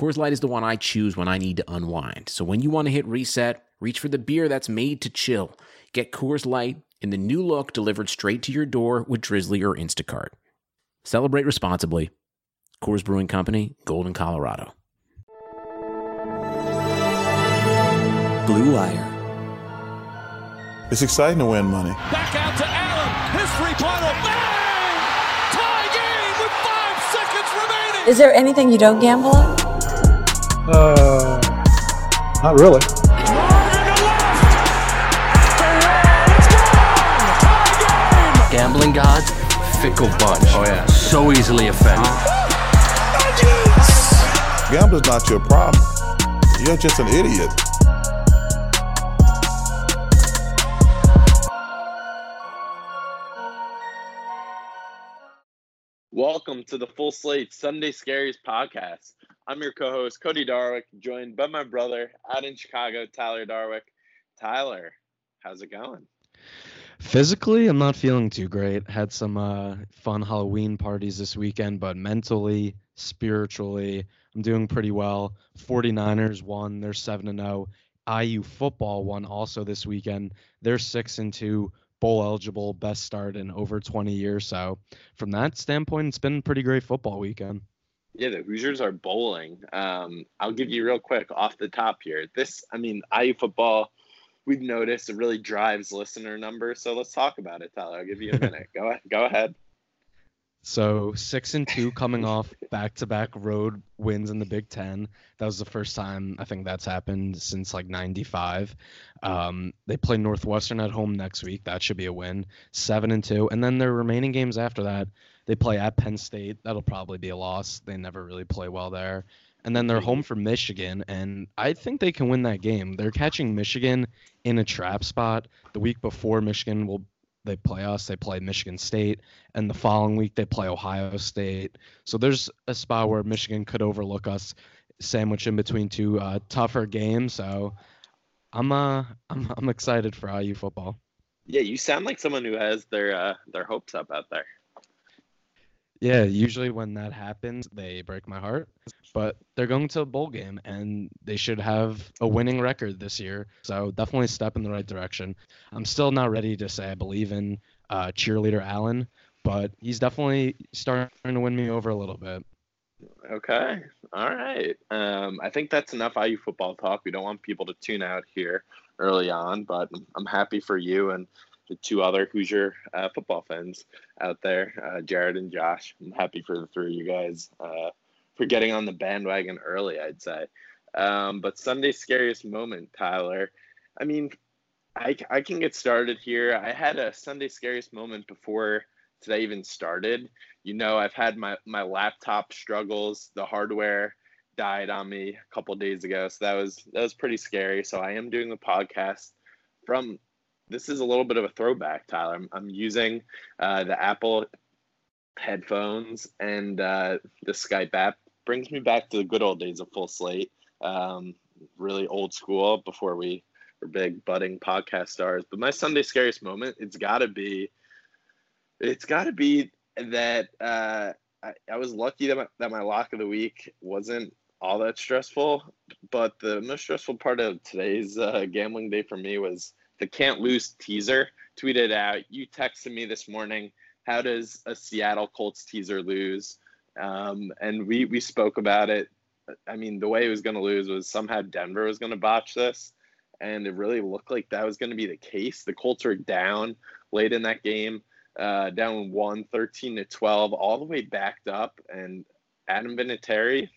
Coors Light is the one I choose when I need to unwind. So when you want to hit reset, reach for the beer that's made to chill. Get Coors Light in the new look delivered straight to your door with Drizzly or Instacart. Celebrate responsibly. Coors Brewing Company, Golden, Colorado. Blue Wire. It's exciting to win money. Back out to Allen. His three-pointer. Bang! Tie game with five seconds remaining. Is there anything you don't gamble on? Uh, not really. Gambling gods, fickle bunch. Oh yeah. So easily offended. Gambling's not your problem. You're just an idiot. Welcome to the Full Slate Sunday Scaries podcast. I'm your co-host Cody Darwick, joined by my brother out in Chicago, Tyler Darwick. Tyler, how's it going? Physically, I'm not feeling too great. Had some uh, fun Halloween parties this weekend, but mentally, spiritually, I'm doing pretty well. 49ers won. They're 7 and 0. IU football won also this weekend. They're 6 and 2, bowl eligible, best start in over 20 years. So, from that standpoint, it's been pretty great football weekend. Yeah, the Hoosiers are bowling. Um, I'll give you real quick off the top here. This, I mean, IU football, we've noticed it really drives listener numbers. So let's talk about it, Tyler. I'll give you a minute. go go ahead. So six and two coming off back to back road wins in the Big Ten. That was the first time I think that's happened since like '95. Um, they play Northwestern at home next week. That should be a win. Seven and two, and then their remaining games after that, they play at Penn State. That'll probably be a loss. They never really play well there. And then they're home for Michigan, and I think they can win that game. They're catching Michigan in a trap spot. The week before Michigan will they play us, they play Michigan State, and the following week they play Ohio State. So there's a spot where Michigan could overlook us, sandwiched in between two uh, tougher games. So I'm uh I'm I'm excited for IU football. Yeah, you sound like someone who has their uh, their hopes up out there. Yeah, usually when that happens, they break my heart. But they're going to a bowl game and they should have a winning record this year. So definitely step in the right direction. I'm still not ready to say I believe in uh, cheerleader Allen, but he's definitely starting to win me over a little bit. Okay. All right. Um, I think that's enough IU football talk. We don't want people to tune out here early on, but I'm happy for you and the two other Hoosier uh, football fans out there, uh, Jared and Josh. I'm happy for the three of you guys uh, for getting on the bandwagon early, I'd say. Um, but Sunday's scariest moment, Tyler. I mean, I, I can get started here. I had a Sunday scariest moment before today even started. You know, I've had my, my laptop struggles, the hardware died on me a couple days ago. So that was that was pretty scary. So I am doing the podcast from this is a little bit of a throwback, Tyler. I'm, I'm using uh, the Apple headphones and uh, the Skype app. Brings me back to the good old days of Full Slate. Um, really old school before we were big budding podcast stars. But my Sunday scariest moment, it's got to be, it's got to be that uh, I, I was lucky that my, that my lock of the week wasn't all that stressful. But the most stressful part of today's uh, gambling day for me was the can't lose teaser tweeted out. You texted me this morning. How does a Seattle Colts teaser lose? Um, and we we spoke about it. I mean, the way it was going to lose was somehow Denver was going to botch this, and it really looked like that was going to be the case. The Colts are down late in that game, uh, down one, 13 to 12, all the way backed up, and Adam Vinatieri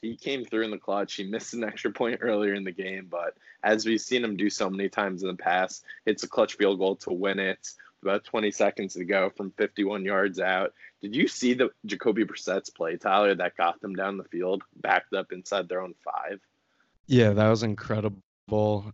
he came through in the clutch. He missed an extra point earlier in the game, but as we've seen him do so many times in the past, it's a clutch field goal to win it. About 20 seconds to go from 51 yards out. Did you see the Jacoby Brissett's play, Tyler, that got them down the field, backed up inside their own five? Yeah, that was incredible.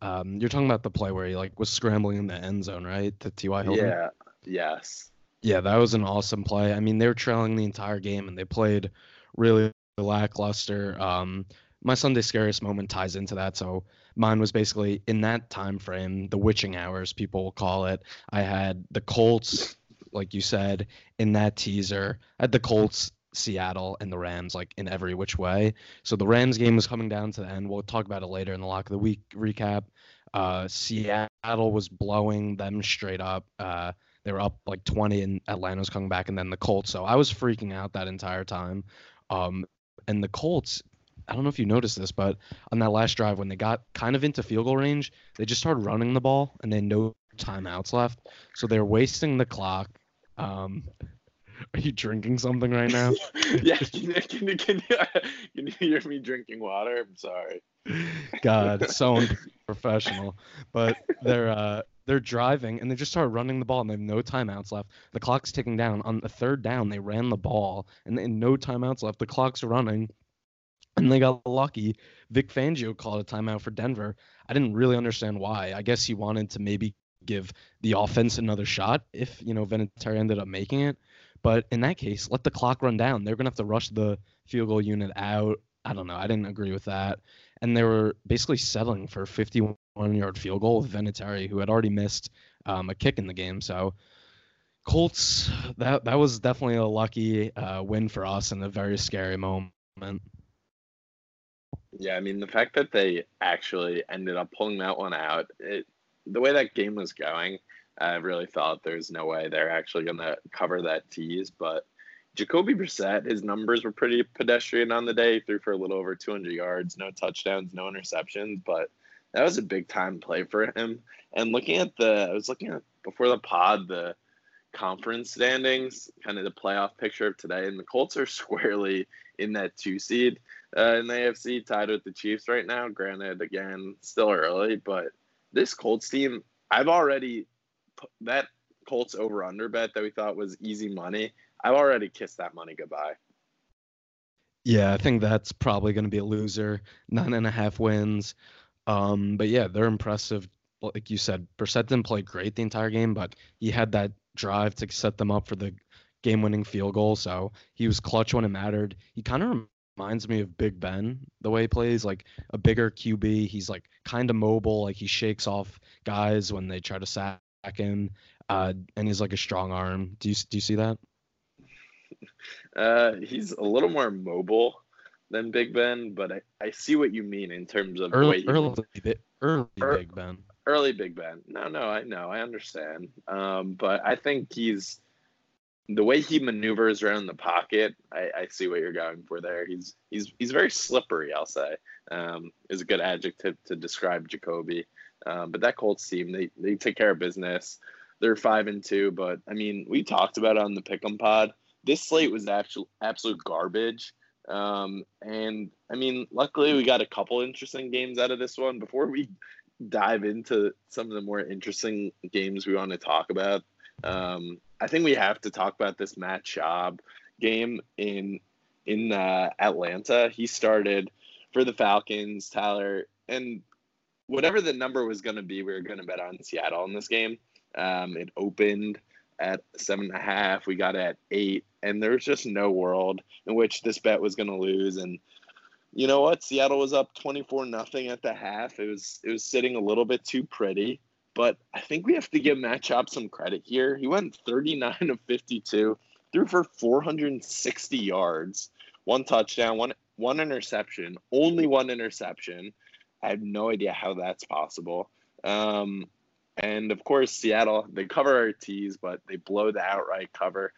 Um, you're talking about the play where he like was scrambling in the end zone, right? The T.Y. Hilton. Yeah. Yes. Yeah, that was an awesome play. I mean, they were trailing the entire game and they played really lackluster. Um, my Sunday scariest moment ties into that. So mine was basically in that time frame, the witching hours, people will call it. I had the Colts, like you said, in that teaser. I had the Colts, Seattle, and the Rams, like in every which way. So the Rams game was coming down to the end. We'll talk about it later in the lock of the week recap. Uh, Seattle was blowing them straight up. Uh, they were up like 20 and Atlanta was coming back and then the Colts. So I was freaking out that entire time. Um, and the Colts, I don't know if you noticed this, but on that last drive when they got kind of into field goal range, they just started running the ball and then no timeouts left. So they're wasting the clock. Um, are you drinking something right now? yeah. Can you, can, can, you, can you hear me drinking water? I'm sorry. God, so unprofessional. But they're uh, they're driving and they just start running the ball and they have no timeouts left. The clock's ticking down. On the third down, they ran the ball and, and no timeouts left. The clock's running and they got lucky. Vic Fangio called a timeout for Denver. I didn't really understand why. I guess he wanted to maybe give the offense another shot if, you know, Vinatieri ended up making it. But in that case, let the clock run down. They're going to have to rush the field goal unit out. I don't know. I didn't agree with that. And they were basically settling for 51 one yard field goal with Vinatieri, who had already missed um, a kick in the game. So Colts, that that was definitely a lucky uh, win for us in a very scary moment. Yeah, I mean the fact that they actually ended up pulling that one out, it the way that game was going, I really thought there's no way they're actually going to cover that tease. But Jacoby Brissett, his numbers were pretty pedestrian on the day. He threw for a little over 200 yards, no touchdowns, no interceptions, but that was a big time play for him. And looking at the, I was looking at before the pod, the conference standings, kind of the playoff picture of today, and the Colts are squarely in that two seed uh, in the AFC, tied with the Chiefs right now. Granted, again, still early, but this Colts team, I've already that Colts over under bet that we thought was easy money. I've already kissed that money goodbye. Yeah, I think that's probably going to be a loser. Nine and a half wins. Um, but yeah, they're impressive. Like you said, Brissett didn't play great the entire game, but he had that drive to set them up for the game-winning field goal. So he was clutch when it mattered. He kind of reminds me of Big Ben the way he plays, like a bigger QB. He's like kind of mobile, like he shakes off guys when they try to sack him, uh, and he's like a strong arm. Do you do you see that? Uh, he's a little more mobile than Big Ben, but I, I see what you mean in terms of early, early, early Big Ben. Early Big Ben. No, no, I know, I understand. Um, but I think he's the way he maneuvers around the pocket. I, I see what you're going for there. He's he's he's very slippery. I'll say um, is a good adjective to describe Jacoby. Um, but that Colts team, they they take care of business. They're five and two, but I mean, we talked about it on the Pick'em Pod. This slate was actual absolute garbage. Um, and I mean, luckily we got a couple interesting games out of this one. Before we dive into some of the more interesting games we want to talk about, um, I think we have to talk about this Matt Schaub game in in uh, Atlanta. He started for the Falcons, Tyler, and whatever the number was going to be, we were going to bet on Seattle in this game. Um, it opened at seven and a half. We got at eight, and there's just no world in which this bet was going to lose. And you know what? Seattle was up 24 nothing at the half. It was it was sitting a little bit too pretty, but I think we have to give Matt Schaub some credit here. He went 39 of 52, threw for 460 yards, one touchdown, one one interception, only one interception. I have no idea how that's possible. Um, and of course, Seattle, they cover our T's, but they blow the outright cover.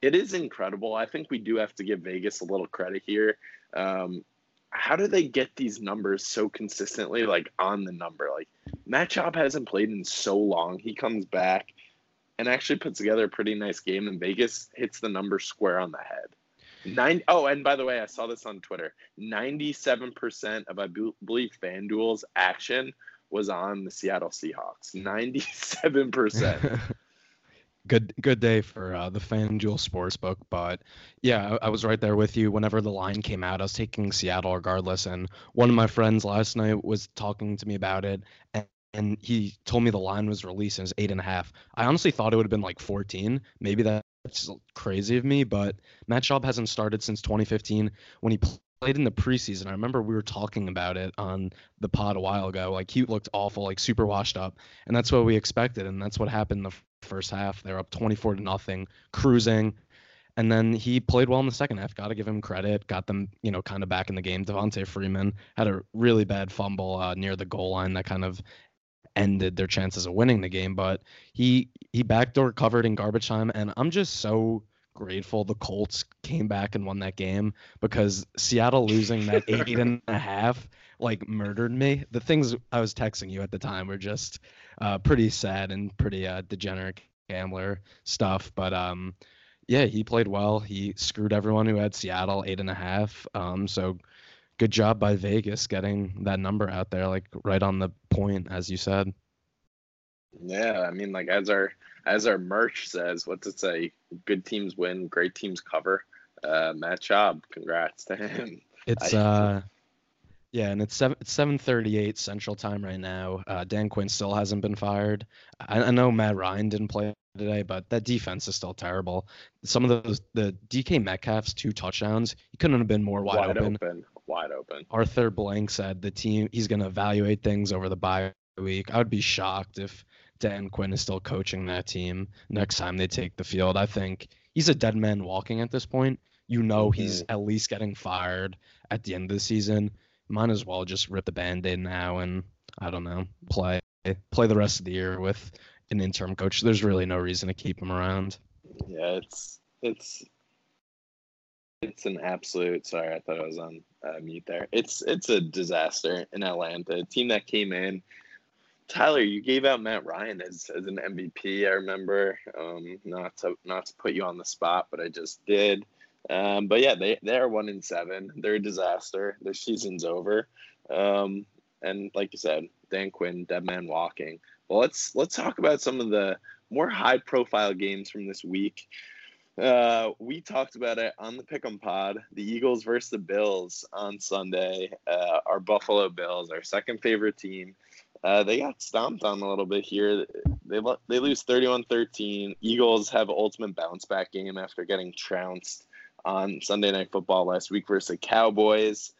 It is incredible. I think we do have to give Vegas a little credit here. Um, how do they get these numbers so consistently, like on the number? Like Matt Schaub hasn't played in so long. He comes back and actually puts together a pretty nice game, and Vegas hits the number square on the head. Nine, oh, and by the way, I saw this on Twitter. 97% of, I believe, FanDuel's action was on the Seattle Seahawks. 97%. good good day for uh, the FanDuel Sportsbook, but yeah, I, I, was right there with you. Whenever the line came out, I was taking Seattle regardless. And one of my friends last night was talking to me about it, and, and he told me the line was released and it was eight and a half. I honestly thought it would have been like 14. Maybe that's crazy of me, but Matt Schaub hasn't started since 2015 when he played in the preseason. I remember we were talking about it on the pod a while ago. Like he looked awful, like super washed up, and that's what we expected, and that's what happened in the first half. They're up 24 to nothing, cruising. And then he played well in the second half. Got to give him credit. Got them, you know, kind of back in the game. Devonta Freeman had a really bad fumble uh, near the goal line that kind of ended their chances of winning the game. But he he backdoor covered in garbage time, and I'm just so grateful the Colts came back and won that game because Seattle losing that eight and a half like murdered me. The things I was texting you at the time were just uh, pretty sad and pretty uh, degenerate gambler stuff. But um, yeah, he played well. He screwed everyone who had Seattle eight and a half. Um, so good job by Vegas getting that number out there, like right on the point, as you said. Yeah, I mean, like as our as our merch says, what's it say? Good teams win, great teams cover. Uh, Matt Schaub, congrats to him. It's I, uh, yeah, and it's seven it's seven thirty eight Central Time right now. Uh, Dan Quinn still hasn't been fired. I, I, know Matt Ryan didn't play today, but that defense is still terrible. Some of those the DK Metcalf's two touchdowns, he couldn't have been more wide, wide open. open. Wide open. Arthur Blank said the team he's going to evaluate things over the bye week. I would be shocked if Dan Quinn is still coaching that team next time they take the field. I think he's a dead man walking at this point. You know he's mm-hmm. at least getting fired at the end of the season might as well just rip the band-aid now and I don't know, play play the rest of the year with an interim coach. There's really no reason to keep him around. Yeah, it's it's it's an absolute. Sorry, I thought I was on uh, mute there. It's it's a disaster in Atlanta. A team that came in. Tyler, you gave out Matt Ryan as, as an MVP. I remember. Um, not to not to put you on the spot, but I just did. Um, but yeah, they they're one in seven. They're a disaster. Their season's over. Um, and like you said, Dan Quinn, dead man walking. Well, let's let's talk about some of the more high profile games from this week. Uh, we talked about it on the Pick'em Pod. The Eagles versus the Bills on Sunday. Uh, our Buffalo Bills, our second favorite team. Uh, they got stomped on a little bit here. They they lose 31-13. Eagles have ultimate bounce back game after getting trounced on Sunday Night Football last week versus the Cowboys.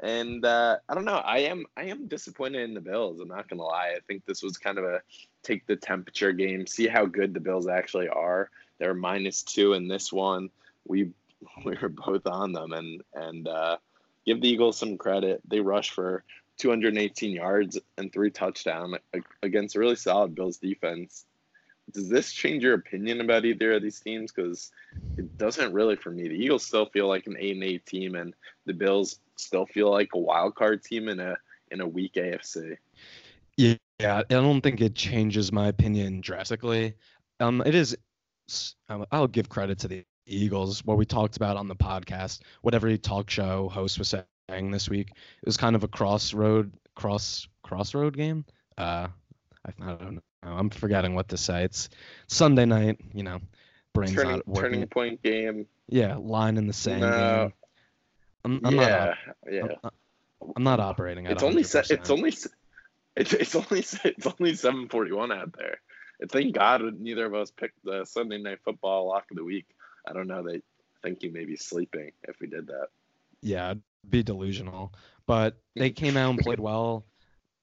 And uh, I don't know. I am I am disappointed in the Bills. I'm not gonna lie. I think this was kind of a take the temperature game, see how good the Bills actually are. They're minus two in this one. We we were both on them, and and uh, give the Eagles some credit. They rushed for 218 yards and three touchdowns against a really solid Bills defense does this change your opinion about either of these teams? Because it doesn't really for me. The Eagles still feel like an eight and eight team, and the Bills still feel like a wild card team in a in a weak AFC. Yeah, I don't think it changes my opinion drastically. Um, it is. Um, I'll give credit to the Eagles. What we talked about on the podcast, whatever talk show host was saying this week, it was kind of a crossroad cross crossroad game. Uh, I, I don't know I'm forgetting what to say. It's Sunday night, you know, brain's turning, not working. Turning point game. Yeah, line in the sand no. game. I'm, I'm yeah, not, yeah. I'm, I'm, not operating. it's only se- it's only it's it's only it's only 7:41 out there. Thank God neither of us picked the Sunday night football lock of the week. I don't know. They think you may be sleeping if we did that. Yeah, be delusional. But they came out and played well.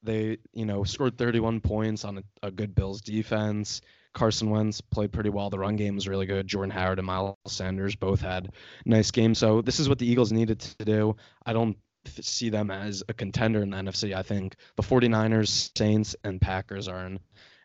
They, you know, scored 31 points on a, a, good Bills defense. Carson Wentz played pretty well. The run game was really good. Jordan Howard and Miles Sanders both had nice games. So this is what the Eagles needed to do. I don't see them as a contender in the NFC. I think the 49ers, Saints, and Packers are in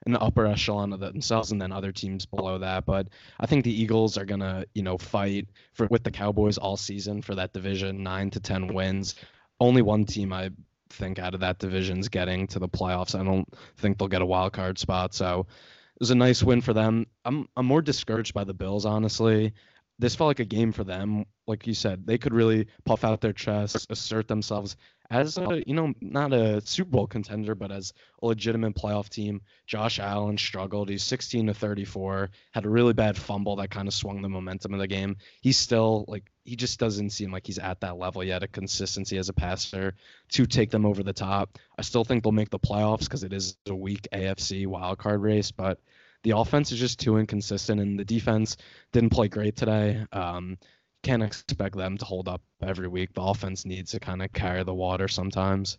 an upper echelon of themselves, and then other teams below that. But I think the Eagles are gonna, you know, fight for with the Cowboys all season for that division, nine to ten wins. Only one team I think out of that division's getting to the playoffs. I don't think they'll get a wild card spot. So it was a nice win for them. I'm I'm more discouraged by the Bills, honestly. This felt like a game for them. Like you said, they could really puff out their chests, assert themselves as a you know not a Super Bowl contender, but as a legitimate playoff team. Josh Allen struggled. He's 16 to 34. Had a really bad fumble that kind of swung the momentum of the game. He's still like he just doesn't seem like he's at that level yet of consistency as a passer to take them over the top. I still think they'll make the playoffs because it is a weak AFC wildcard race, but the offense is just too inconsistent, and the defense didn't play great today. Um, can't expect them to hold up every week. The offense needs to kind of carry the water sometimes.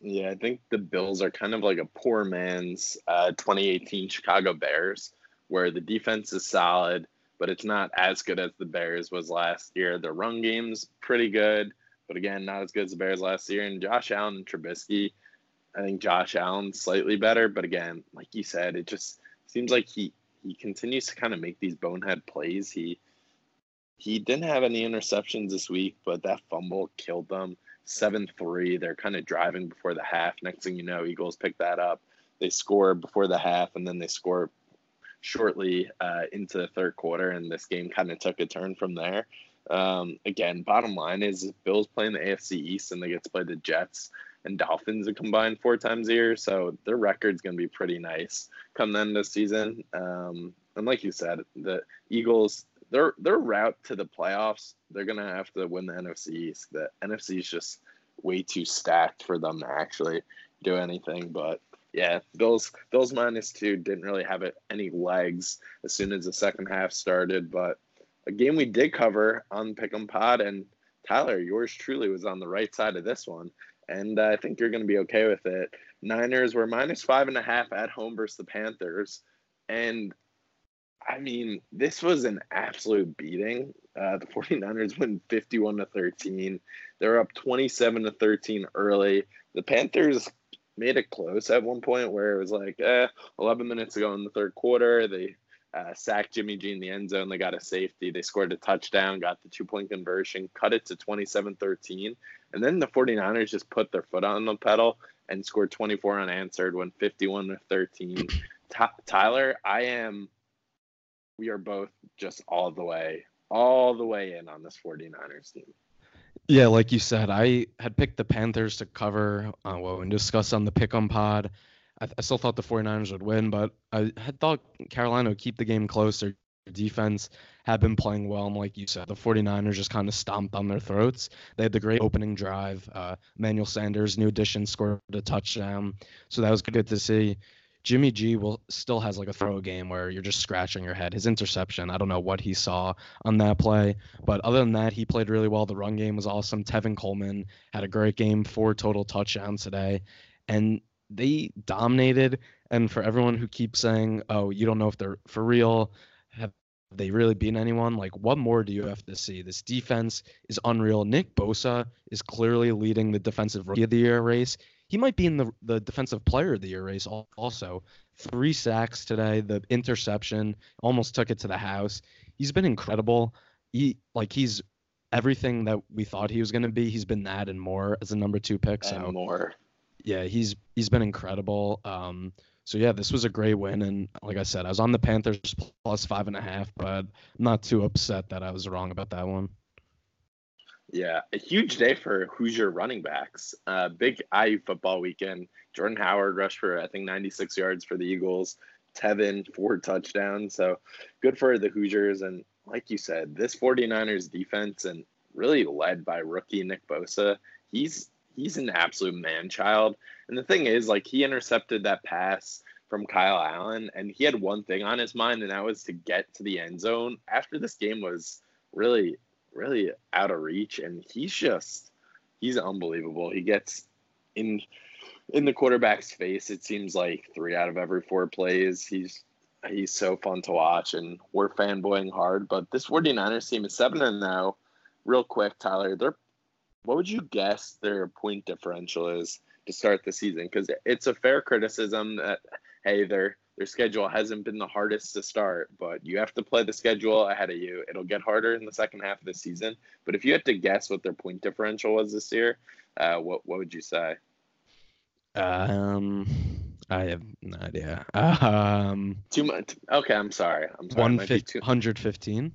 Yeah, I think the Bills are kind of like a poor man's uh, 2018 Chicago Bears, where the defense is solid, but it's not as good as the Bears was last year. The run game's pretty good, but again, not as good as the Bears last year. And Josh Allen and Trubisky, I think Josh Allen's slightly better, but again, like you said, it just seems like he he continues to kind of make these bonehead plays. He he didn't have any interceptions this week, but that fumble killed them. 7 3. They're kind of driving before the half. Next thing you know, Eagles pick that up. They score before the half, and then they score shortly uh, into the third quarter, and this game kind of took a turn from there. Um, again, bottom line is Bills playing the AFC East, and they get to play the Jets and Dolphins a combined four times a year, so their record's going to be pretty nice come the end of the season. Um, and like you said, the Eagles their their route to the playoffs, they're gonna have to win the NFC East. The NFC is just way too stacked for them to actually do anything. But yeah, Bills Bills minus two didn't really have it, any legs as soon as the second half started. But a game we did cover on Pick'em Pod, and Tyler, yours truly was on the right side of this one, and I think you're to be okay with it. Niners were minus five and a half at home versus the Panthers, and I mean, this was an absolute beating. Uh, the 49ers win 51 to 13. They're up 27 to 13 early. The Panthers made it close at one point where it was like, eh, 11 minutes ago in the third quarter, they uh, sacked Jimmy G in the end zone. They got a safety. They scored a touchdown, got the two point conversion, cut it to 27 13. And then the 49ers just put their foot on the pedal and scored 24 unanswered, went 51 to 13. Tyler, I am we are both just all the way, all the way in on this 49ers team. Yeah, like you said, I had picked the Panthers to cover uh, well and discuss on the Pick'em Pod. I, I, still thought the 49ers would win, but I had thought Carolina would keep the game close. Their defense had been playing well, and like you said, the 49ers just kind of stomped on their throats. They had the great opening drive. Uh, Emmanuel Sanders, new addition, scored a touchdown, so that was good to see. Jimmy G will still has like a throw game where you're just scratching your head. His interception, I don't know what he saw on that play, but other than that, he played really well. The run game was awesome. Tevin Coleman had a great game, four total touchdowns today, and they dominated. And for everyone who keeps saying, "Oh, you don't know if they're for real," have they really beaten anyone? Like, what more do you have to see? This defense is unreal. Nick Bosa is clearly leading the defensive rookie of the year race he might be in the the defensive player of the year race also. Three sacks today, the interception almost took it to the house. He's been incredible. He like he's everything that we thought he was going to be. He's been that and more as a number 2 pick. So and more. Yeah, he's he's been incredible. Um so yeah, this was a great win, and like I said, I was on the Panthers plus five and a half, but I'm not too upset that I was wrong about that one. Yeah, a huge day for Hoosier running backs. Uh, big IU football weekend. Jordan Howard rushed for I think 96 yards for the Eagles. Tevin four touchdowns. So good for the Hoosiers. And like you said, this 49ers defense and really led by rookie Nick Bosa. He's he's an absolute man child. And the thing is, like he intercepted that pass from Kyle Allen, and he had one thing on his mind, and that was to get to the end zone. After this game was really really out of reach, and he's just he's unbelievable. He gets in in the quarterback's face. It seems like three out of every four plays. He's he's so fun to watch, and we're fanboying hard. But this 49ers team is seven and now. Real quick, Tyler, they're what would you guess their point differential is to start the season? Because it's a fair criticism that hey, they're their schedule hasn't been the hardest to start, but you have to play the schedule ahead of you. It'll get harder in the second half of the season. But if you had to guess what their point differential was this year, uh, what what would you say? Um, I have no idea. Um, too much. Okay, I'm sorry. I'm sorry. 115.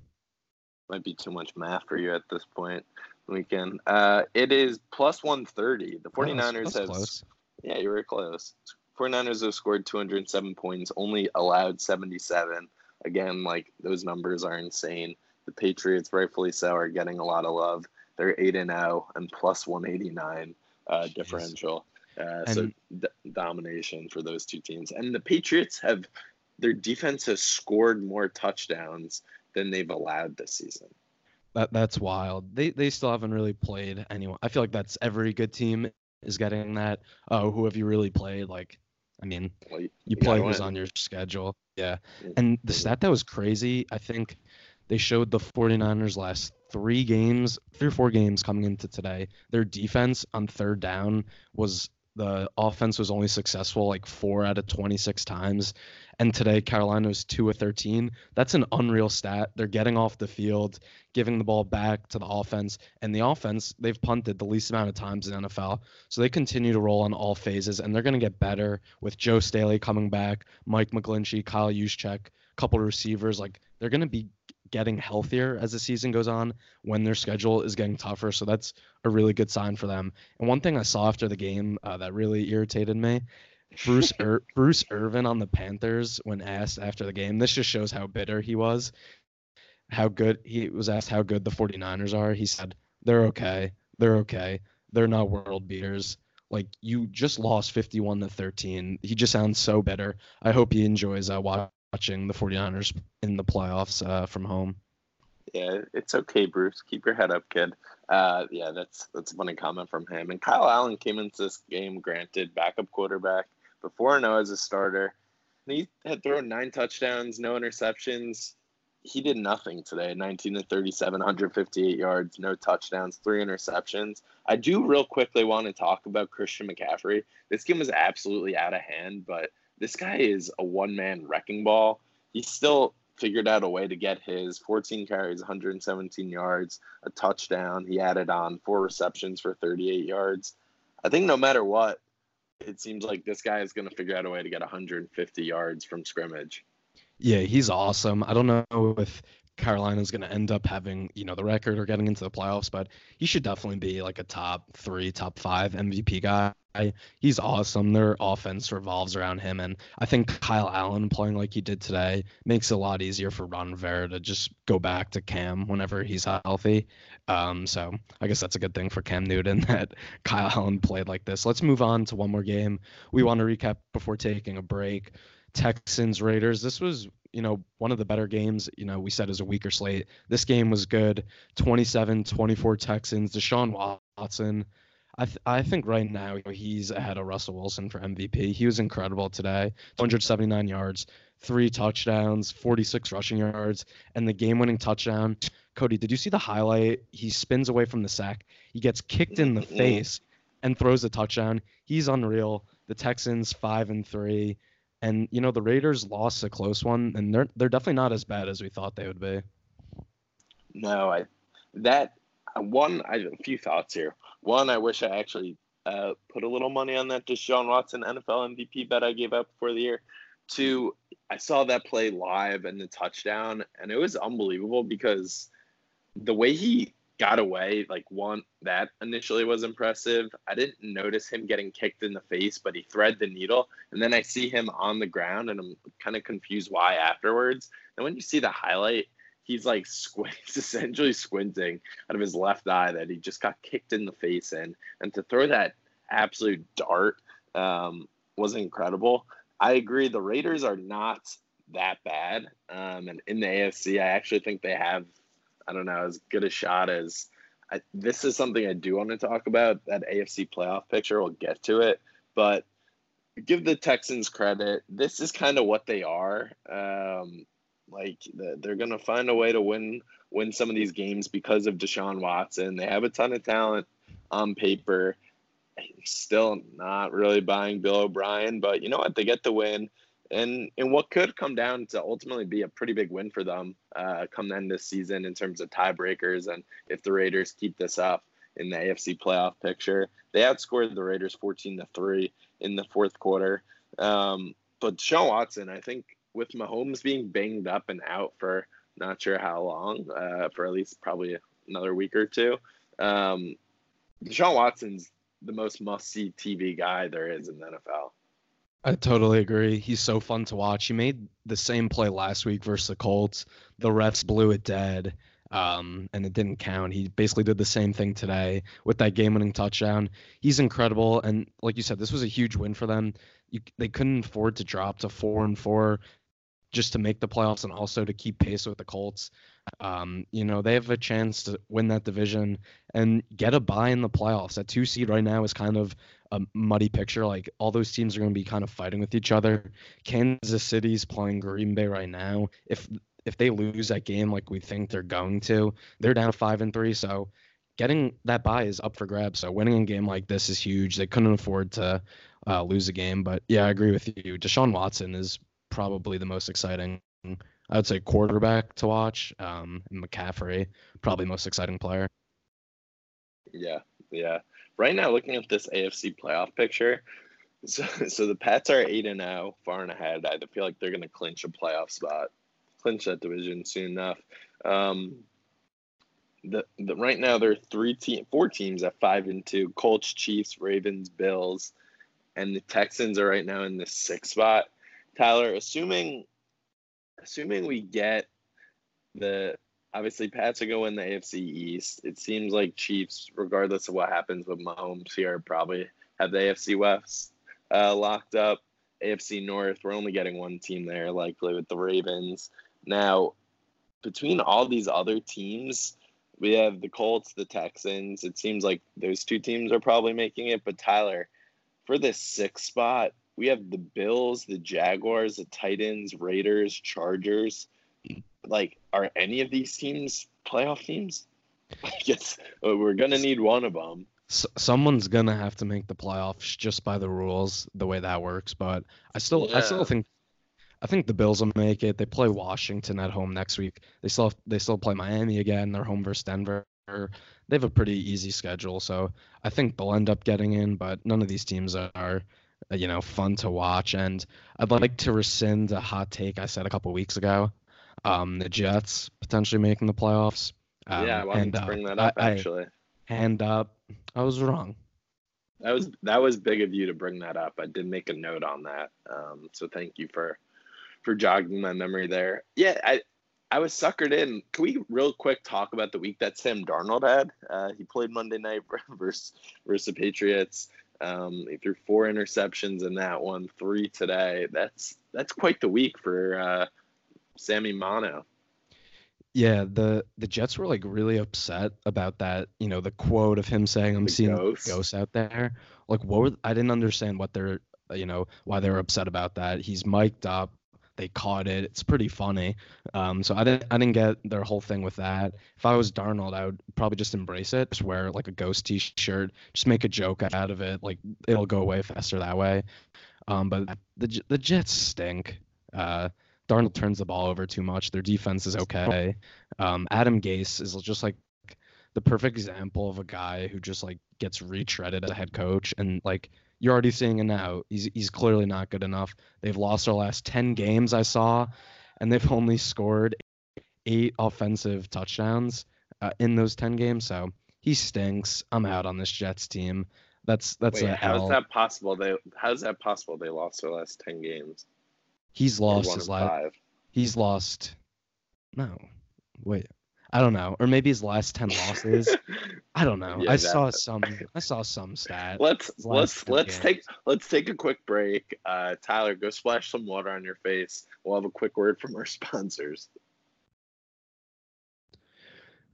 Might be too much math for you at this point. weekend. Uh, it is plus 130. The Oh, that's- 49ers that's have close. Yeah, you were close. 49ers have scored 207 points, only allowed 77. Again, like those numbers are insane. The Patriots, rightfully so, are getting a lot of love. They're 8 and 0 and plus 189 uh, differential. Uh, so d- domination for those two teams. And the Patriots have their defense has scored more touchdowns than they've allowed this season. That that's wild. They they still haven't really played anyone. I feel like that's every good team is getting that. Oh, who have you really played? Like, I mean, Well, you, you play who's on your schedule. Yeah. Yeah. And the stat that was crazy, I think they showed the 49ers last three games, three or four games coming into today. Their defense on third down was the offense was only successful like four out of 26 times. And today, Carolina was two of 13. That's an unreal stat. They're getting off the field, giving the ball back to the offense. And the offense, they've punted the least amount of times in NFL. So they continue to roll on all phases, and they're going to get better with Joe Staley coming back, Mike McGlinchey, Kyle Juszczyk, couple receivers. Like they're going to be getting healthier as the season goes on when their schedule is getting tougher. So that's a really good sign for them. And one thing I saw after the game uh, that really irritated me. Bruce Ir- Bruce Irvin on the Panthers when asked after the game. This just shows how bitter he was. How good he was asked how good the 49ers are. He said, "They're okay. They're okay. They're not world beaters." Like you just lost 51 to 13. He just sounds so bitter. I hope he enjoys uh, watching the 49ers in the playoffs uh, from home. Yeah, it's okay, Bruce. Keep your head up, kid. Uh, yeah, that's that's a funny comment from him. And Kyle Allen came into this game, granted, backup quarterback, before Noah as a starter. And he had thrown nine touchdowns, no interceptions. He did nothing today. 19 to 37, 158 yards, no touchdowns, three interceptions. I do real quickly want to talk about Christian McCaffrey. This game was absolutely out of hand, but this guy is a one man wrecking ball. He still figured out a way to get his 14 carries, 117 yards, a touchdown. He added on four receptions for 38 yards. I think no matter what, it seems like this guy is going to figure out a way to get 150 yards from scrimmage. Yeah, he's awesome. I don't know if Carolina's going to end up having, you know, the record or getting into the playoffs, but he should definitely be like a top three, top five MVP guy. He's awesome. Their offense revolves around him. And I think Kyle Allen playing like he did today makes it a lot easier for Ron Rivera to just go back to Cam whenever he's healthy. Um, so I guess that's a good thing for Cam Newton that Kyle Allen played like this. Let's move on to one more game. We want to recap before taking a break. Texans Raiders. This was, you know, one of the better games, you know, we said as a weaker slate. This game was good. 27-24 Texans. Deshaun Watson. I th- I think right now he's ahead of Russell Wilson for MVP. He was incredible today. 279 yards, three touchdowns, 46 rushing yards, and the game-winning touchdown. Cody, did you see the highlight? He spins away from the sack. He gets kicked in the face and throws a touchdown. He's unreal. The Texans 5 and 3. And you know the Raiders lost a close one, and they're they're definitely not as bad as we thought they would be. No, I that one. I have a few thoughts here. One, I wish I actually uh, put a little money on that Deshaun Watson NFL MVP bet I gave up for the year. Two, I saw that play live and the touchdown, and it was unbelievable because the way he got away, like one that initially was impressive. I didn't notice him getting kicked in the face, but he thread the needle, and then I see him on the ground, and I'm kind of confused why afterwards. And when you see the highlight, he's like squint, he's essentially squinting out of his left eye that he just got kicked in the face in, and to throw that absolute dart um, was incredible. I agree. The Raiders are not that bad, um, and in the AFC, I actually think they have, I don't know, as good a shot as. I, this is something I do want to talk about. That AFC playoff picture. We'll get to it, but give the Texans credit. This is kind of what they are. Um, like they're gonna find a way to win win some of these games because of Deshaun Watson. They have a ton of talent on paper. Still not really buying Bill O'Brien, but you know what? They get the win, and and what could come down to ultimately be a pretty big win for them uh, come the end this season in terms of tiebreakers, and if the Raiders keep this up in the AFC playoff picture, they outscored the Raiders fourteen to three in the fourth quarter. Um, but Deshaun Watson, I think with Mahomes being banged up and out for not sure how long, uh, for at least probably another week or two, Um, Deshaun Watson's the most must-see TV guy there is in the NFL. I totally agree. He's so fun to watch. He made the same play last week versus the Colts. The refs blew it dead, um, and it didn't count. He basically did the same thing today with that game-winning touchdown. He's incredible, and like you said, this was a huge win for them. You, they couldn't afford to drop to four and four just to make the playoffs and also to keep pace with the Colts. Um, you know, they have a chance to win that division and get a bye in the playoffs. That two seed right now is kind of a muddy picture. Like all those teams are going to be kind of fighting with each other. Kansas City's playing Green Bay right now. If if they lose that game like we think they're going to, they're down five and three. So getting that bye is up for grabs. So winning a game like this is huge. They couldn't afford to uh, lose a game. But yeah, I agree with you. Deshaun Watson is probably the most exciting. I would say quarterback to watch. Um, McCaffrey, probably most exciting player. Yeah, yeah. Right now, looking at this AFC playoff picture, so so the Pats are eight and zero, far and ahead. I feel like they're going to clinch a playoff spot, clinch that division soon enough. Um, the, the right now there are three team, four teams at five and two: Colts, Chiefs, Ravens, Bills, and the Texans are right now in the sixth spot. Tyler, assuming assuming we get the obviously Pats are going the AFC East. It seems like Chiefs, regardless of what happens with Mahomes here, probably have the AFC West uh, locked up. AFC North, we're only getting one team there, likely with the Ravens. Now, between all these other teams, we have the Colts, the Texans. It seems like those two teams are probably making it. But Tyler, for this sixth spot, we have the Bills, the Jaguars, the Titans, Raiders, Chargers. Like, are any of these teams playoff teams? I guess uh, we're gonna need one of them. S- someone's gonna have to make the playoffs just by the rules, the way that works. But I still, I still think, I think the Bills will make it. They play Washington at home next week. They still, have, they still play Miami again. They're home versus Denver. They have a pretty easy schedule, so I think they'll end up getting in. But none of these teams are, you know, fun to watch. And I'd like to rescind a hot take I said a couple weeks ago. Um, the Jets potentially making the playoffs. Um, yeah, I wanted and, to uh, bring that up I- actually. hand up. I was wrong. That was that was big of you to bring that up. I did make a note on that. Um, so thank you for for jogging my memory there. Yeah, I I was suckered in. Can we real quick talk about the week that Sam Darnold had? Uh, he played Monday night versus versus the Patriots. Um, he threw four interceptions in that one, three today. That's that's quite the week for uh, Sammy Mano. Yeah, the the Jets were like really upset about that. You know, the quote of him saying, "I'm The seeing ghosts. ghosts out there." Like, what were I didn't understand what they're you know why they were upset about that. He's mic'd up. They caught it. It's pretty funny. Um, so I didn't I didn't get their whole thing with that. If I was Darnold, I would probably just embrace it. Just wear like a ghost T-shirt. Just make a joke out of it. Like it'll go away faster that way. Um, but the the Jets stink. Uh, Darnold turns the ball over too much. Their defense is okay. Um, Adam Gase is just like the perfect example of a guy who just like gets retreaded as a head coach, and like you're already seeing it now. He's he's clearly not good enough. They've lost their last ten games I saw, and they've only scored eight offensive touchdowns uh, in those ten games. So he stinks. I'm out on this Jets team. That's that's Wait, a how's L. that possible? They how's that possible? They lost their last ten games. He's lost his last. He's lost. No, wait. I don't know. Or maybe his last ten losses. I don't know. Yeah, I that- saw some. I saw some stat. Let's let's let's games. take let's take a quick break. Uh, Tyler, go splash some water on your face. We'll have a quick word from our sponsors.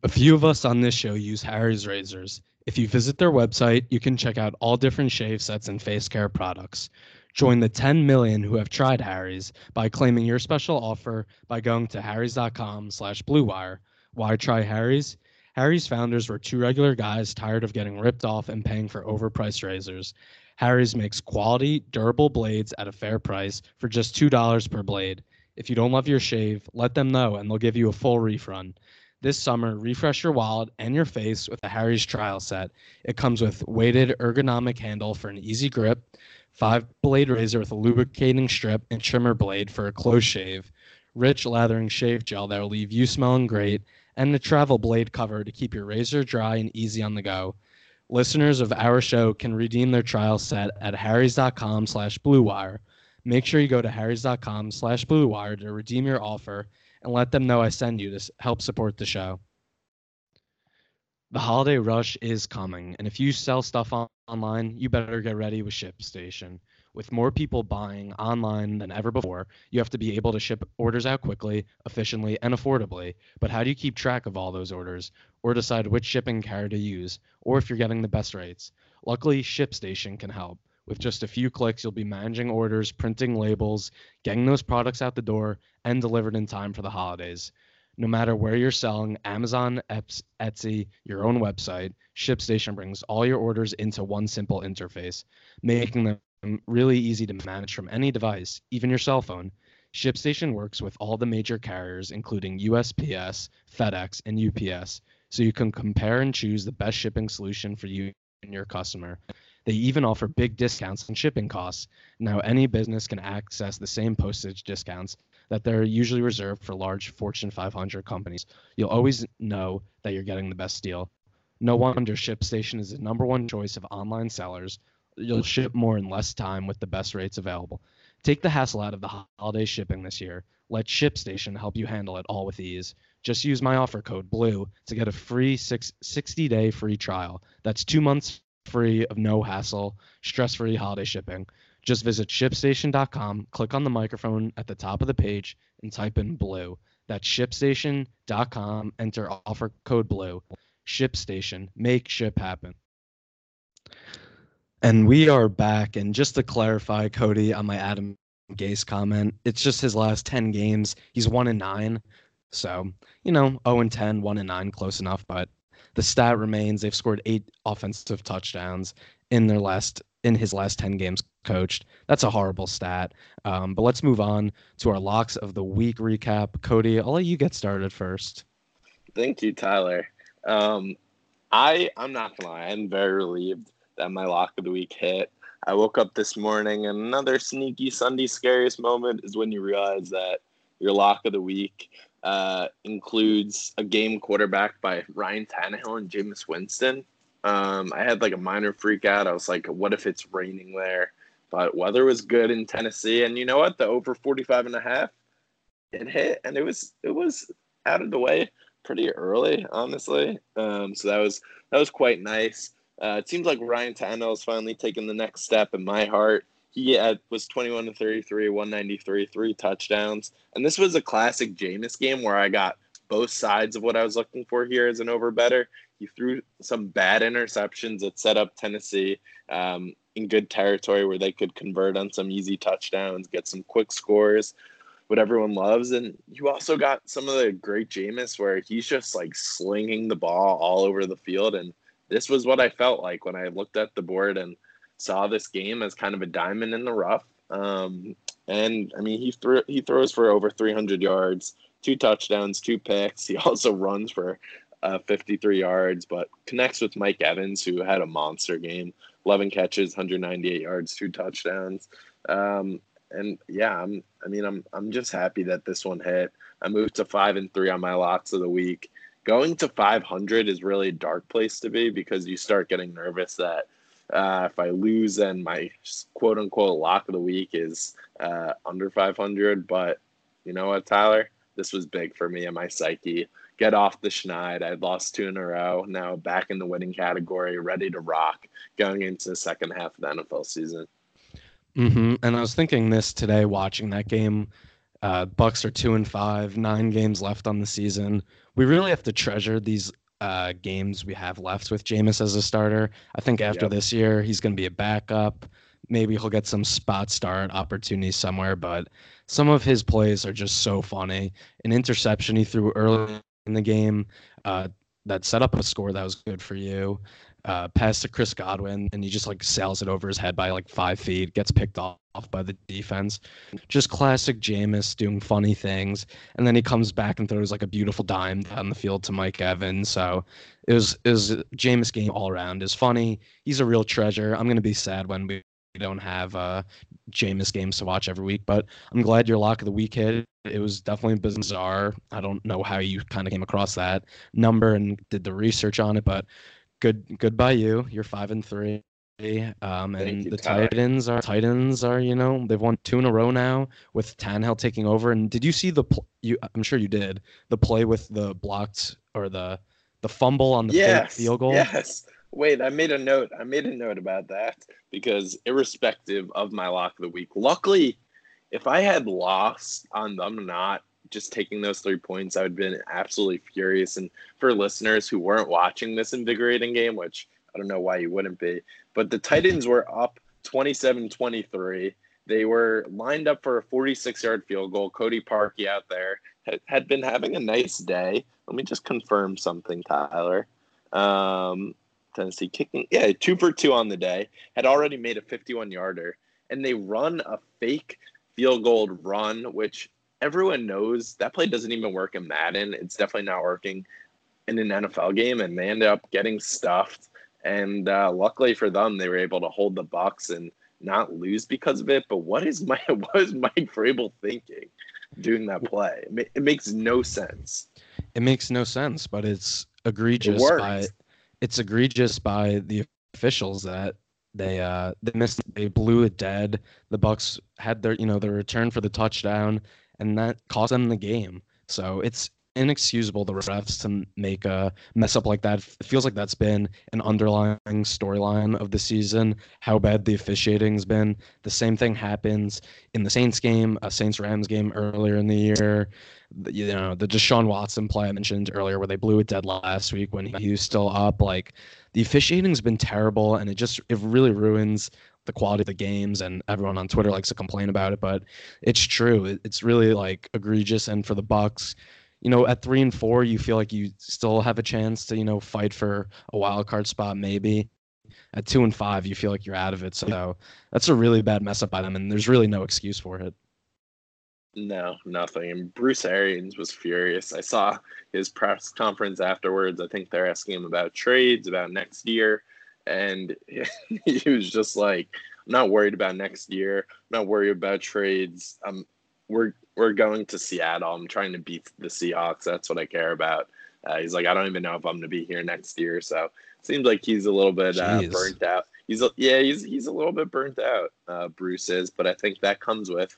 A few of us on this show use Harry's razors. If you visit their website, you can check out all different shave sets and face care products. Join the 10 million who have tried Harry's by claiming your special offer by going to harrys.com slash bluewire. Why try Harry's? Harry's founders were two regular guys tired of getting ripped off and paying for overpriced razors. Harry's makes quality, durable blades at a fair price for just $2 per blade. If you don't love your shave, let them know and they'll give you a full refund. This summer, refresh your wallet and your face with the Harry's trial set. It comes with weighted ergonomic handle for an easy grip, five blade razor with a lubricating strip and trimmer blade for a close shave, rich lathering shave gel that will leave you smelling great, and the travel blade cover to keep your razor dry and easy on the go. Listeners of our show can redeem their trial set at harrys.com slash bluewire. Make sure you go to harrys.com slash bluewire to redeem your offer and let them know I send you to help support the show. The holiday rush is coming, and if you sell stuff on- online, you better get ready with ShipStation. With more people buying online than ever before, you have to be able to ship orders out quickly, efficiently, and affordably. But how do you keep track of all those orders, or decide which shipping carrier to use, or if you're getting the best rates? Luckily, ShipStation can help. With just a few clicks, you'll be managing orders, printing labels, getting those products out the door, and delivered in time for the holidays. No matter where you're selling, Amazon, Etsy, your own website, ShipStation brings all your orders into one simple interface, making them really easy to manage from any device, even your cell phone. ShipStation works with all the major carriers, including USPS, FedEx, and UPS, so you can compare and choose the best shipping solution for you and your customer. They even offer big discounts on shipping costs. Now, any business can access the same postage discounts that they're usually reserved for large Fortune 500 companies. You'll always know that you're getting the best deal. No wonder ShipStation is the number one choice of online sellers. You'll ship more in less time with the best rates available. Take the hassle out of the holiday shipping this year. Let ShipStation help you handle it all with ease. Just use my offer code BLUE to get a free six, 60 day free trial. That's two months free of no hassle, stress free holiday shipping. Just visit shipstation.com, click on the microphone at the top of the page, and type in blue. That's shipstation.com, enter offer code blue. ShipStation, make ship happen. And we are back. And just to clarify, Cody, on my Adam Gase comment, it's just his last 10 games. He's 1 and 9. So, you know, 0 and 10, 1 and 9, close enough. But the stat remains they've scored eight offensive touchdowns in their last in his last 10 games coached. That's a horrible stat. Um, but let's move on to our locks of the week recap. Cody, I'll let you get started first. Thank you, Tyler. Um, I I'm not gonna lie, I'm very relieved that my lock of the week hit. I woke up this morning and another sneaky Sunday scariest moment is when you realize that your lock of the week uh, includes a game quarterback by Ryan Tannehill and Jameis Winston. Um, I had like a minor freak out. I was like, what if it's raining there? But weather was good in Tennessee. And you know what? The over 45 and a half, it hit and it was, it was out of the way pretty early, honestly. Um, so that was, that was quite nice. Uh, it seems like Ryan Tannehill is finally taking the next step in my heart. He had, was 21 to 33, 193, three touchdowns. And this was a classic Jameis game where I got both sides of what I was looking for here as an over better. He threw some bad interceptions that set up Tennessee um, in good territory where they could convert on some easy touchdowns, get some quick scores, what everyone loves. And you also got some of the great Jameis where he's just like slinging the ball all over the field. And this was what I felt like when I looked at the board and saw this game as kind of a diamond in the rough. Um, and I mean, he threw he throws for over 300 yards, two touchdowns, two picks. He also runs for uh, 53 yards, but connects with Mike Evans, who had a monster game, 11 catches, 198 yards, two touchdowns. Um, and yeah, I'm. I mean, I'm. I'm just happy that this one hit. I moved to five and three on my locks of the week. Going to 500 is really a dark place to be because you start getting nervous that uh, if I lose, then my quote unquote lock of the week is uh, under 500. But you know what, Tyler? This was big for me and my psyche. Get off the schneid. I lost two in a row. Now back in the winning category, ready to rock going into the second half of the NFL season. Mm-hmm. And I was thinking this today, watching that game. Uh, Bucks are two and five, nine games left on the season. We really have to treasure these uh, games we have left with Jameis as a starter. I think after Yep. this year, he's going to be a backup. Maybe he'll get some spot start opportunities somewhere, but some of his plays are just so funny. An interception he threw early in the game uh, that set up a score that was good for you. Uh, pass to Chris Godwin, and he just like sails it over his head by like five feet, gets picked off by the defense. Just classic Jameis doing funny things, and then he comes back and throws like a beautiful dime down the field to Mike Evans. So it was it was Jameis game all around. is funny. He's a real treasure. I'm gonna be sad when we don't have uh Jameis games to watch every week. But I'm glad your lock of the week hit. It was definitely bizarre. I don't know how you kind of came across that number and did the research on it, but good good by you. You're five and three. Um, and you, the Tyler. Titans are Titans are you know they've won two in a row now with Tannehill taking over. And did you see the pl- you? I'm sure you did the play with the blocked or the the fumble on the yes, field goal. Yes. Wait, I made a note. I made a note about that because irrespective of my lock of the week, luckily, if I had lost on them not just taking those three points, I would have been absolutely furious. And for listeners who weren't watching this invigorating game, which I don't know why you wouldn't be, but the Titans were up 27 23. They were lined up for a 46 yard field goal. Cody Parkey out there had, had been having a nice day. Let me just confirm something, Tyler. Um, Tennessee kicking, yeah, two for two on the day, had already made a 51 yarder, and they run a fake field goal run, which everyone knows that play doesn't even work in Madden. It's definitely not working in an NFL game, and they end up getting stuffed. And uh, luckily for them, they were able to hold the Bucks and not lose because of it. But what is my what is Mike Vrabel thinking doing that play? It, ma- it makes no sense. It makes no sense, but it's egregious worked. by it's egregious by the officials that they uh they missed they blew it dead. The Bucks had their you know their return for the touchdown and that cost them the game. So it's inexcusable the refs to make a mess up like that. It feels like that's been an underlying storyline of the season. How bad the officiating's been. The same thing happens in the Saints game, a Saints Rams game earlier in the year. You know the Deshaun Watson play I mentioned earlier, where they blew it dead last week when he was still up. Like the officiating's been terrible, and it just it really ruins the quality of the games. And everyone on Twitter likes to complain about it, but it's true. It- It's really like egregious. And for the Bucks, you know, at three and four, you feel like you still have a chance to, you know, fight for a wild card spot, maybe. At two and five, you feel like you're out of it. So that's a really bad mess up by them, and there's really no excuse for it. No, nothing. And Bruce Arians was furious. I saw his press conference afterwards. I think they're asking him about trades, about next year. And he was just like, I'm not worried about next year. I'm not worried about trades. Um, we're we're going to Seattle. I'm trying to beat the Seahawks. That's what I care about. Uh, he's like, I don't even know if I'm going to be here next year. So it seems like he's a little bit uh, burnt out. He's a, yeah, he's he's a little bit burnt out. Uh, Bruce is, but I think that comes with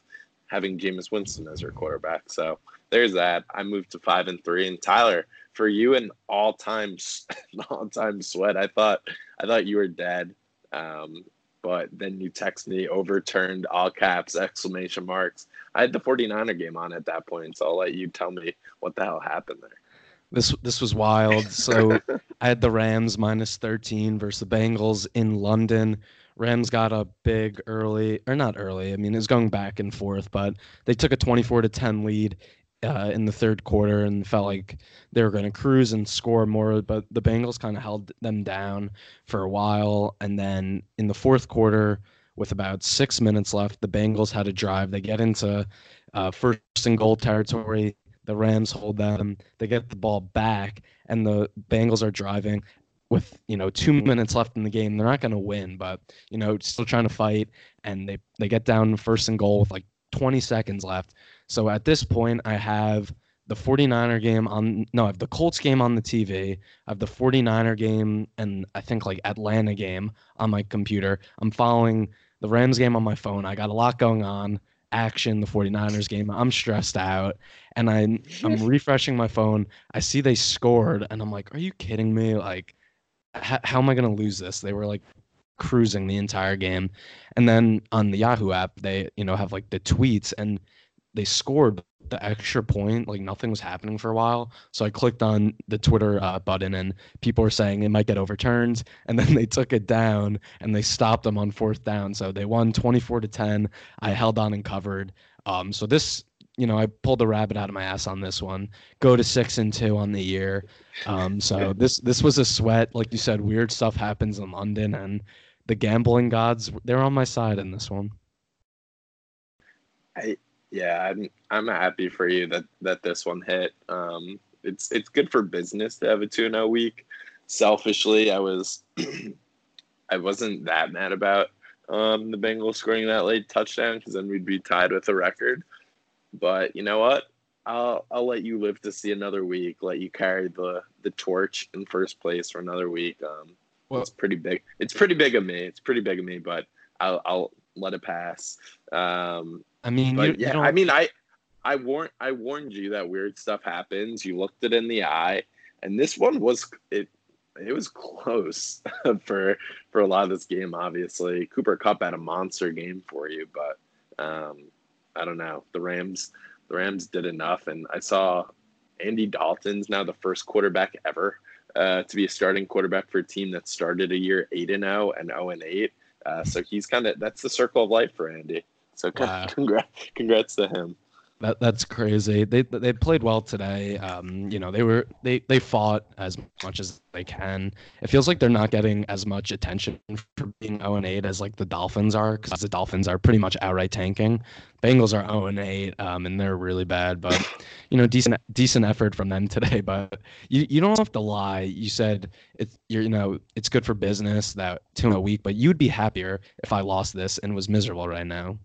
having Jameis Winston as your quarterback. So there's that. I moved to five and three. And Tyler, for you, an all time all time sweat. I thought I thought you were dead. Um, but then you text me overturned all caps exclamation marks. I had the 49er game on at that point, so I'll let you tell me what the hell happened there. This this was wild. So I had the Rams minus 13 versus the Bengals in London. Rams got a big early, or not early. I mean, it's going back and forth, but they took a 24 to 10 lead uh, in the third quarter and felt like they were going to cruise and score more. But the Bengals kind of held them down for a while, and then in the fourth quarter, with about six minutes left, the Bengals had a drive. They get into uh, first and goal territory. The Rams hold them. They get the ball back, and the Bengals are driving with you know two minutes left in the game. They're not going to win, but you know still trying to fight, and they they get down first and goal with like 20 seconds left. So at this point, I have the 49er game on no, I have the Colts game on the TV. I have the 49er game and I think like Atlanta game on my computer. I'm following the Rams game on my phone. I got a lot going on. Action, the 49ers game. I'm stressed out and I I'm refreshing my phone. I see they scored and I'm like, "Are you kidding me? Like how am I going to lose this?" They were like cruising the entire game. And then on the Yahoo app, they, you know, have like the tweets and they scored the extra point like nothing was happening for a while. So i clicked on the twitter uh, button and people were saying it might get overturned. And then they took it down and they stopped them on fourth down. So they won 24 to 10 i held on and covered. Um, so this you know i pulled the rabbit out of my ass on this one go to six and two on the year um, so this this was a sweat like you said weird stuff happens in london and the gambling gods they're on my side in this one I yeah, I'm I'm happy for you that that this one hit. Um, it's it's good for business to have a two and zero week. Selfishly, I was I wasn't that mad about um, the Bengals scoring that late touchdown because then we'd be tied with the record. But you know what? I'll I'll let you live to see another week. Let you carry the the torch in first place for another week. Um, Well- it's pretty big. It's pretty big of me. It's pretty big of me, but I'll I'll let it pass. Um, I mean, but you yeah, don't- I mean, I I warned I warned you that weird stuff happens. You looked it in the eye, and this one was it. It was close for for a lot of this game. Obviously, Cooper Kupp had a monster game for you, but um, I don't know. The Rams the Rams did enough, and I saw Andy Dalton's now the first quarterback ever uh, to be a starting quarterback for a team that started a year eight and zero and zero and eight. Uh, so he's kind of that's the circle of life for Andy. So Wow. congrats, congrats to him. That that's crazy. They they played well today. Um, you know, they were they they fought as much as they can. It feels like they're not getting as much attention for being 0 and 8 as like the Dolphins are, because the Dolphins are pretty much outright tanking. Bengals are 0 and 8, um, and they're really bad. But you know, decent decent effort from them today. But you you don't have to lie. You said it's you know it's good for business that two in a week, but you'd be happier if I lost this and was miserable right now.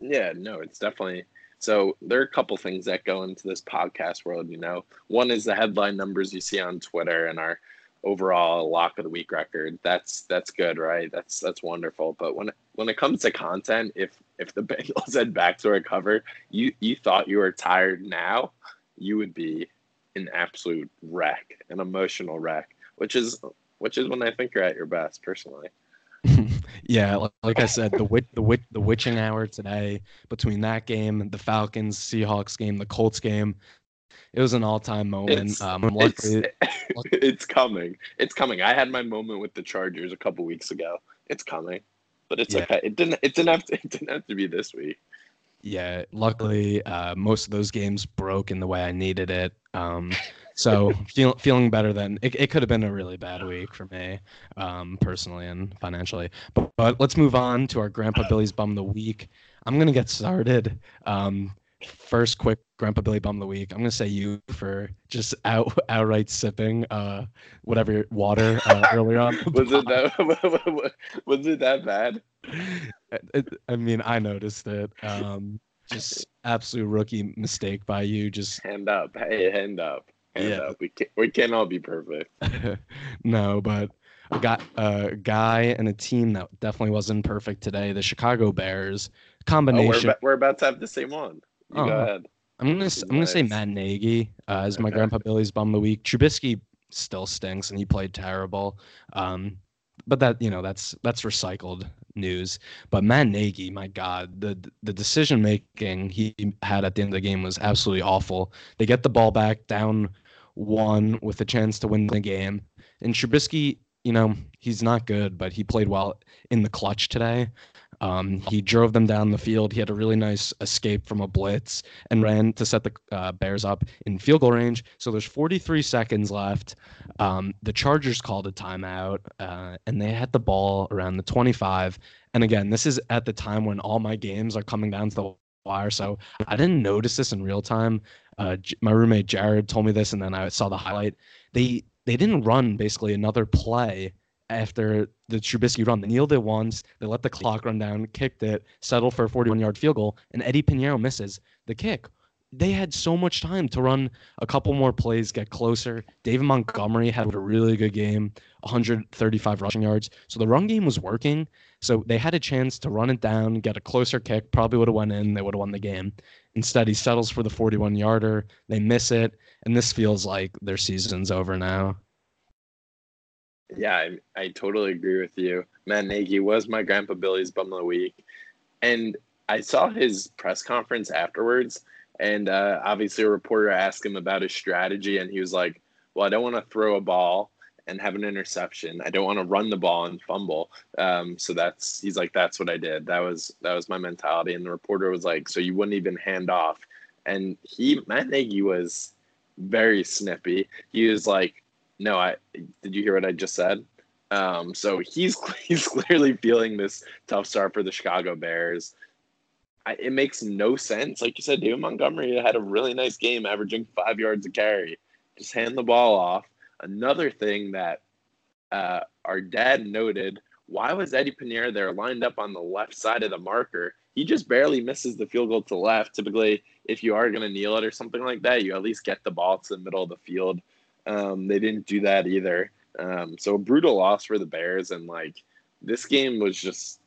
Yeah, no, it's definitely so. There are a couple things that go into this podcast world. You know, one is the headline numbers you see on Twitter and our overall lock of the week record. That's that's good, right? That's that's wonderful. But when when it comes to content, if if the Bengals head back to recover, you you thought you were tired now, you would be an absolute wreck, an emotional wreck, which is which is when I think you're at your best, personally. yeah, li- like I said, the wit- the wit- the witching hour today between that game, the Falcons Seahawks game, the Colts game, it was an all time moment. It's, um, it's, luckily, it's coming. It's coming. I had my moment with the Chargers a couple weeks ago. It's coming, but it's Yeah. okay. It didn't. It didn't have to. It didn't have to be this week. yeah, luckily, uh, most of those games broke in the way I needed it. Um, so feel, feeling better than it, it could have been a really bad week for me, um, personally and financially. But, but let's move on to our Grandpa Billy's bum of the week. I'm gonna get started. Um, first, quick Grandpa Billy bum of the week. I'm gonna say you for just out outright sipping uh whatever water uh, earlier on. Was it that? was it that bad? It, I mean, I noticed it. Um, just absolute rookie mistake by you. Just Hand up. Hey, hand up. Hand Yeah. up. We can We can't all be perfect. no, but I got a guy and a team that definitely wasn't perfect today. The Chicago Bears Oh, we're, combination. about, we're about to have the same one. You Oh. go ahead. I'm gonna s- I'm gonna say Nice. Matt Nagy uh, as my Okay. grandpa Billy's bum of the week. Trubisky still stinks and he played terrible. Um, but that you know that's that's recycled news. But Matt Nagy, my God, the the decision making he had at the end of the game was absolutely awful. They get the ball back down one with a chance to win the game, and Trubisky, you know, he's not good, but he played well in the clutch today. Um, he drove them down the field. He had a really nice escape from a blitz and ran to set the uh, Bears up in field goal range. So there's 43 seconds left. Um, the Chargers called a timeout, uh, and they had the ball around the 25. And again, this is at the time when all my games are coming down to the wire, so I didn't notice this in real time. Uh, my roommate Jared told me this, and then I saw the highlight. They they didn't run basically another play after the Trubisky run. They kneeled it once. They let the clock run down, kicked it, settled for a 41 yard field goal, and Eddy Piñeiro misses the kick. They had so much time to run a couple more plays, get closer. David Montgomery had a really good game, 135 rushing yards. So the run game was working. So they had a chance to run it down, get a closer kick, probably would have went in, they would have won the game. Instead, he settles for the 41 yarder. They miss it, and this feels like their season's over now. Yeah, I, I totally agree with you. Matt Nagy was my grandpa Billy's bum of the week, and I saw his press conference afterwards, and uh, obviously a reporter asked him about his strategy, and he was like, "Well, I don't want to throw a ball and have an interception. I don't want to run the ball and fumble. Um, so that's he's like, that's what I did. That was that was my mentality." And the reporter was like, "So you wouldn't even hand off?" And he Matt Nagy was very snippy. He was like, "No, I did you hear what I just said?" Um, so he's he's clearly feeling this tough start for the Chicago Bears. I, it makes no sense. Like you said, David Montgomery had a really nice game, averaging five yards a carry. Just hand the ball off. Another thing that uh, our dad noted why was Eddy Piñeiro there lined up on the left side of the marker? He just barely misses the field goal to the left. Typically, if you are going to kneel it or something like that, you at least get the ball to the middle of the field. Um, they didn't do that either. Um, so a brutal loss for the Bears, and like this game was just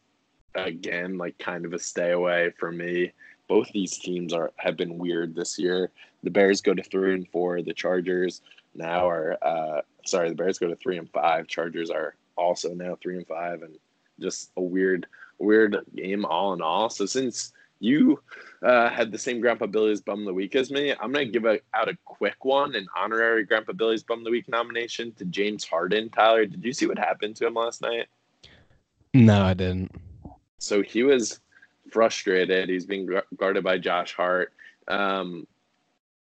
again like kind of a stay away for me. Both these teams are have been weird this year. The Bears go to three and four. The Chargers now are uh, sorry, the Bears go to three and five. Chargers are also now three and five, and just a weird, weird game all in all. So since you uh, had the same Grandpa Billy's Bum of the Week as me, I'm gonna give a, out a quick one, an honorary Grandpa Billy's Bum of the Week nomination to James Harden. Tyler, did you see what happened to him last night? No, I didn't. So he was frustrated. He's being guarded by Josh Hart. Um,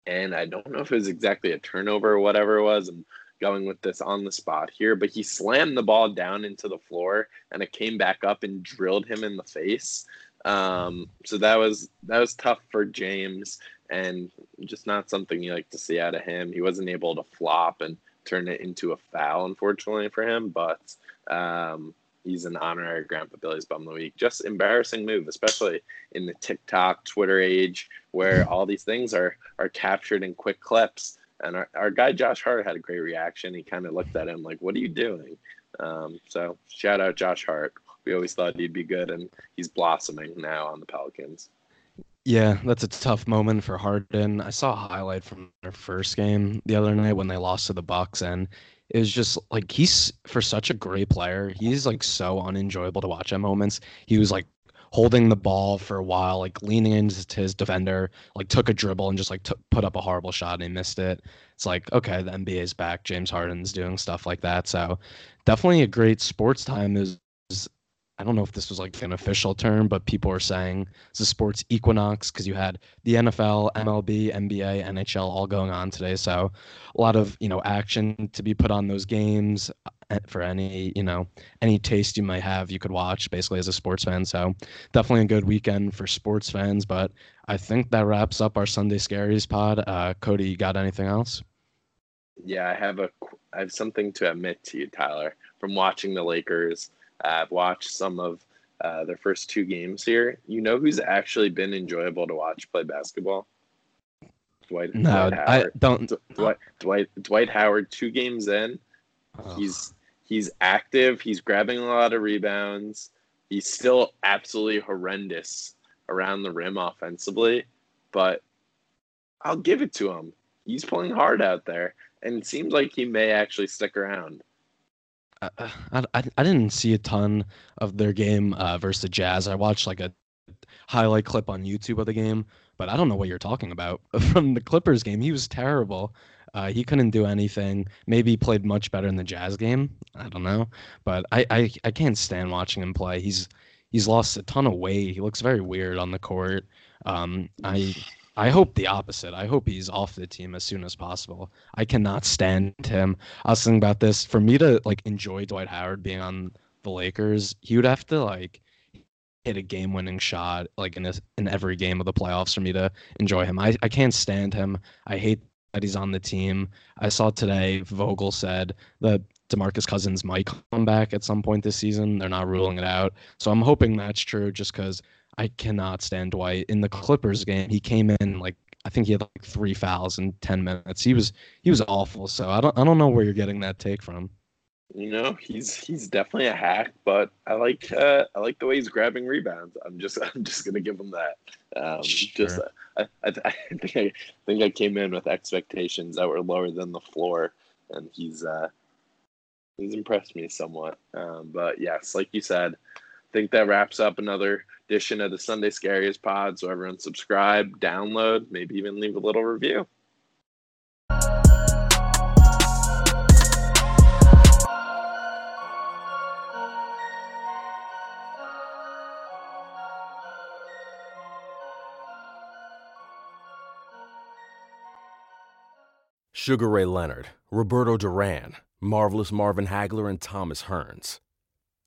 and I don't know if it was exactly a turnover or whatever it was. I'm going with this on the spot here, but he slammed the ball down into the floor and it came back up and drilled him in the face. Um, so that was that was tough for James and just not something you like to see out of him. He wasn't able to flop and turn it into a foul, unfortunately for him, but um, he's an honorary Grandpa Billy's Bum of the Week. Just embarrassing move, especially in the TikTok, Twitter age where all these things are are captured in quick clips. And our, our guy Josh Hart had a great reaction. He kind of looked at him like, "What are you doing?" Um, so shout out Josh Hart. We always thought he'd be good, and he's blossoming now on the Pelicans. Yeah, that's a tough moment for Harden. I saw a highlight from their first game the other night when they lost to the Bucks, and it was just like he's for such a great player. He's like so unenjoyable to watch at moments. He was like holding the ball for a while, like leaning into his defender, like took a dribble and just like t- put up a horrible shot and he missed it. It's like okay, the NBA's back. James Harden's doing stuff like that. So definitely a great sports time is I don't know if this was like an official term, but people are saying it's a sports equinox because you had the NFL, MLB, NBA, NHL all going on today. So a lot of you know action to be put on those games uh, for any you know any taste you might have. You could watch basically as a sports fan. So definitely a good weekend for sports fans. But I think that wraps up our Sunday Scaries pod. Uh, Cody, you got anything else? Yeah, I have a I have something to admit to you, Tyler, from watching the Lakers I've watched some of uh, their first two games here. You know who's actually been enjoyable to watch play basketball? Dwight. No, Dwight I don't. Dwight, Dwight Dwight Howard. Two games in, oh. he's he's active. He's grabbing a lot of rebounds. He's still absolutely horrendous around the rim offensively, but I'll give it to him. He's playing hard out there, and it seems like he may actually stick around. I, I, I didn't see a ton of their game uh, versus the Jazz. I watched like a highlight clip on YouTube of the game, but I don't know what you're talking about. From the Clippers game, he was terrible. Uh, he couldn't do anything. Maybe he played much better in the Jazz game. I don't know, but I, I, I can't stand watching him play. He's he's lost a ton of weight. He looks very weird on the court. Um, I I hope the opposite. I hope he's off the team as soon as possible. I cannot stand him. I was thinking about this. For me to like enjoy Dwight Howard being on the Lakers, he would have to like hit a game-winning shot like in a, in every game of the playoffs for me to enjoy him. I, I can't stand him. I hate that he's on the team. I saw today Vogel said that DeMarcus Cousins might come back at some point this season. They're not ruling it out. So I'm hoping that's true just cuz I cannot stand Dwight. In the Clippers game, he came in like I think he had like three fouls in ten minutes. He was he was awful. So I don't I don't know where you're getting that take from. You know, he's he's definitely a hack, but I like uh, I like the way he's grabbing rebounds. I'm just I'm just gonna give him that. Um, sure. Just I, I, I think I think I came in with expectations that were lower than the floor, and he's uh, he's impressed me somewhat. Um, but yes, like you said, I think that wraps up another edition of the Sunday Scaries pod. So everyone subscribe, download, maybe even leave a little review. Sugar Ray Leonard, Roberto Duran, Marvelous Marvin Hagler, and Thomas Hearns